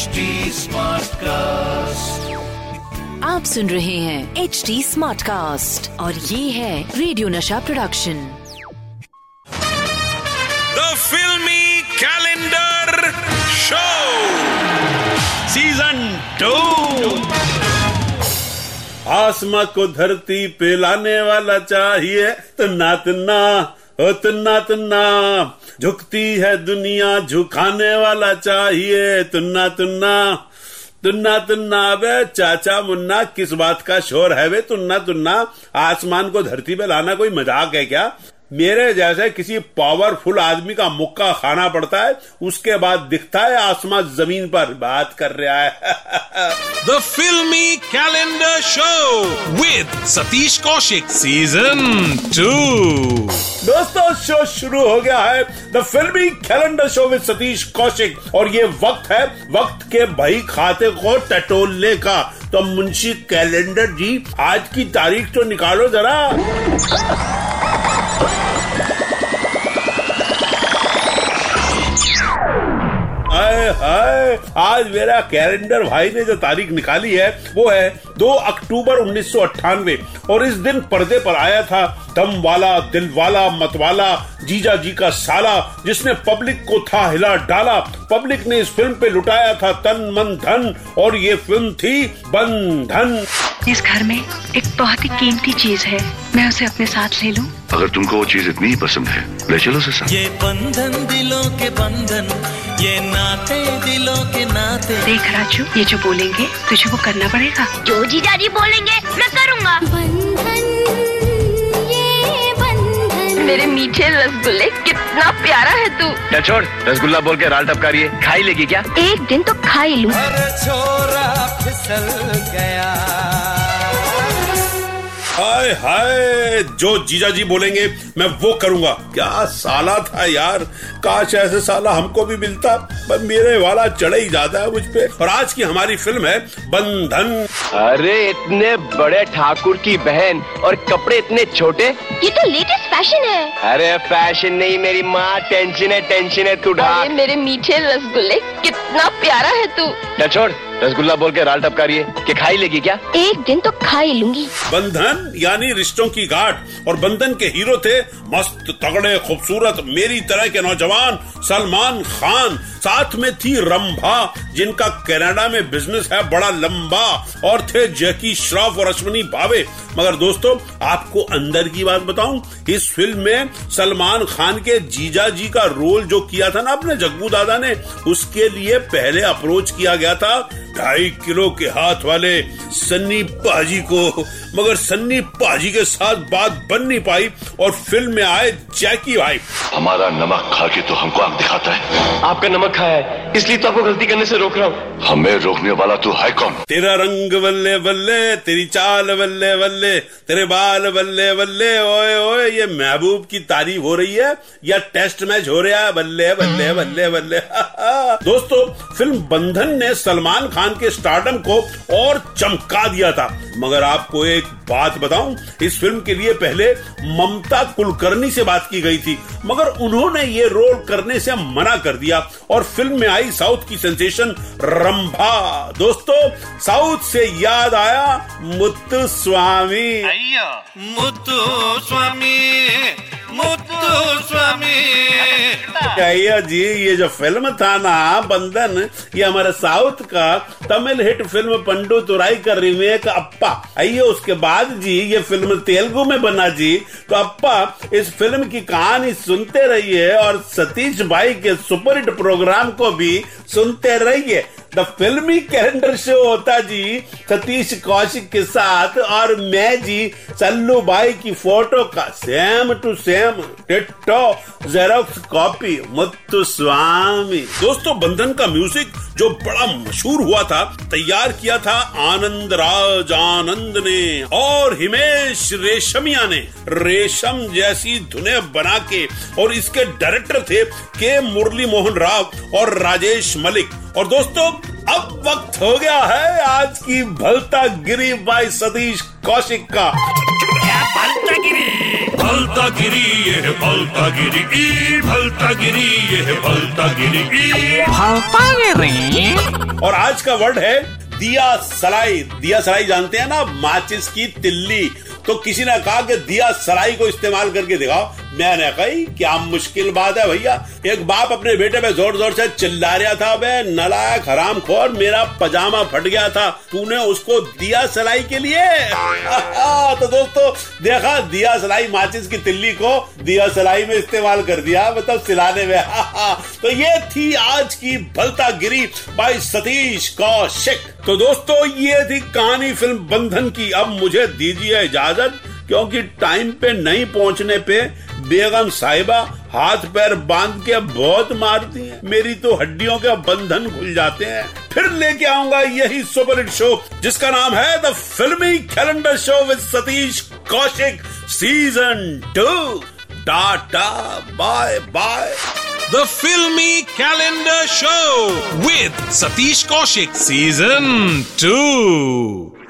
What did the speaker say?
HD cast आप सुन रहे हैं एच डी स्मार्ट कास्ट और ये है radio Nasha production the filmi calendar show season two आसमां को धरती पे लाने वाला चाहिए तो नातना तना तुन्ना झुकती है दुनिया, झुकाने वाला चाहिए। तुन्ना तुन्ना तुन्ना तुन्ना बे चाचा मुन्ना, किस बात का शोर है वे? तुन्ना तुन्ना आसमान को धरती पे लाना कोई मज़ाक है क्या? मेरे जैसे किसी पावरफुल आदमी का मुक्का खाना पड़ता है उसके बाद दिखता है आसमान ज़मीन पर। बात कर रहा है। The filmi calendar show with Satish Kaushik Season 2 दोस्तों शो शुरू हो गया है। The filmi calendar show with Satish Kaushik और ये वक्त है वक्त के भाई खाते को टटोलने का। तो मुंशी कैलेंडर जी आज की तारीख तो निकालो जरा। हाय आज मेरा कैलेंडर भाई ने जो तारीख निकाली है वो है 2 अक्टूबर उन्नीस सौ अट्ठानवे और इस दिन पर्दे पर आया था दम वाला दिल वाला मत वाला जीजा जी का साला जिसने पब्लिक को था हिला डाला। पब्लिक ने इस फ़िल्म पे लुटाया था तन मन धन और ये फ़िल्म थी बंधन। इस घर में एक बहुत ही कीमती चीज़ है। मैं उसे अपने साथ ले लूँ? अगर तुमको वो चीज़ इतनी ही पसंद है ले चलो उसे साथ। ये बंधन दिलों के बंधन ये नाते दिलों के नाते। देख राजू ये जो बोलेंगे तुझे वो करना पड़ेगा। जो जीजाजी बोलेंगे मैं करूँगा। बंधन ये बंधन। मेरे मीठे रसगुल्ले कितना प्यारा है तू। क्या छोड़? रसगुल्ला बोल के राल टपका रही है। खाई लेगी क्या? एक दिन तो खाई ही लूँ छोरा फिसल गया। हाय हाय जो जीजा जी बोलेंगे मैं वो करूँगा। क्या साला था यार? काश ऐसे साला हमको भी मिलता। पर मेरे वाला चढ़े ही जाता है मुझ पे। और आज की हमारी फ़िल्म है बंधन। अरे इतने बड़े ठाकुर की बहन और कपड़े इतने छोटे? ये तो लेटेस्ट फ़ैशन है। अरे फ़ैशन नहीं मेरी माँ टेंशन है टेंशन है तू ढाक। मेरे मीठे रसगुल्ले कितना प्यारा है तू। क्या छोड़ रसगुल्ला बोल के राल टपका रही है कि खाई लेगी क्या? एक दिन तो खा ही लूँगी। बंधन यानी रिश्तों की गाठ और बंधन के हीरो थे मस्त तगड़े खूबसूरत मेरी तरह के नौजवान सलमान खान। साथ में थी रंभा जिनका कनाडा में बिज़नेस है बड़ा लंबा और थे जैकी श्रॉफ और अश्वनी भावे। मगर दोस्तों आपको अंदर की बात बताऊँ इस फ़िल्म में सलमान खान के जीजा जी का रोल जो किया था ना अपने जग्गू दादा ने, उसके लिए पहले अप्रोच किया गया था ढाई किलो के हाथ वाले सन्नी पाजी को। मगर सन्नी पाजी के साथ बात बन नहीं पाई और फ़िल्म में आए जैकी भाई। हमारा नमक खा के तो हमको आग दिखाता है। आपका नमक खाया है इसलिए तो आपको गलती करने से रोक रहा हूँ। हमें रोकने वाला तू है कौन? तेरा रंग बल्ले बल्ले तेरी चाल बल्ले बल्ले तेरे बाल बल्ले बल्ले ओए ओए ये महबूब की तारीफ़ हो रही है या टेस्ट मैच हो रहा है? बल्ले बल्ले बल्ले बल्ले। दोस्तों फ़िल्म बंधन ने सलमान खान के स्टार्डम को और चमका दिया था मगर आपको एक बात बताऊँ, इस फ़िल्म के लिए पहले ममता कुलकर्णी से बात की गई थी, मगर उन्होंने ये रोल करने से मना कर दिया और फ़िल्म में आई साउथ की सेंसेशन रंभा। दोस्तों, साउथ से याद आया मुत्तु स्वामी। मुत्तु स्वामी। भैया जी, ये जो फ़िल्म था ना, बंधन, ये हमारे साउथ का तमिल हिट फ़िल्म पंडू तुराई का रिमेक अप्पा। आइए उसके बाद जी, ये फ़िल्म तेलुगु में बना जी। तो अप्पा, इस फ़िल्म की कहानी सुनते रहिए और सतीश भाई के सुपरहिट प्रोग्राम को भी सुनते रहिए। द फिल्मी कैलेंडर शो होता जी सतीश कौशिक के साथ और मैं जी, सल्लू भाई की फ़ोटो का same to same ditto xerox copy Muthu Swamy. दोस्तों, बंधन का म्यूज़िक जो बड़ा मशहूर हुआ था, तैयार किया था आनंद राज आनंद ने और हिमेश रेशमिया ने। रेशम जैसी धुने बना के और इसके डायरेक्टर थे के मुरली मोहन राव और राजेश मलिक। और दोस्तों अब वक्त हो गया है आज की भलता गिरी बाई सतीश कौशिक का। भलता गिरी भलता गिरी ये भलता गिरी ई भलता गिरी ये है भलता गिरी ई और आज का वर्ड है दिया सलाई। दिया सलाई जानते हैं ना माचिस की तिल्ली। तो किसी ने कहा कि दिया सलाई को इस्तेमाल करके दिखाओ। मैंने कही, क्या मुश्किल बात है भैया? एक बाप अपने बेटे पे ज़ोर ज़ोर से चिल्ला रहा था बे नलायक हराम खोर मेरा पजामा फट गया था। तूने उसको दिया सलाई के लिए? तो दोस्तों, देखा, दिया सलाई माचिस की तिल्ली को दिया सलाई में इस्तेमाल कर दिया मतलब सिलाने में। तो ये थी आज की भलता गिरी बाई सतीश कौशिक। तो दोस्तों, ये थी कहानी फ़िल्म बंधन की। अब मुझे दीजिए इजाज़त, क्योंकि टाइम पे नहीं पहुँचने पे बेगम साहिबा हाथ पैर बाँध के बहुत मारती हैं। मेरी तो हड्डियों के बंधन खुल जाते हैं। फिर लेके आऊँगा यही सुपर हिट शो, जिसका नाम है the filmi calendar show with Satish Kaushik, season two. Tata, bye bye. The filmi calendar show with Satish Kaushik, season 2.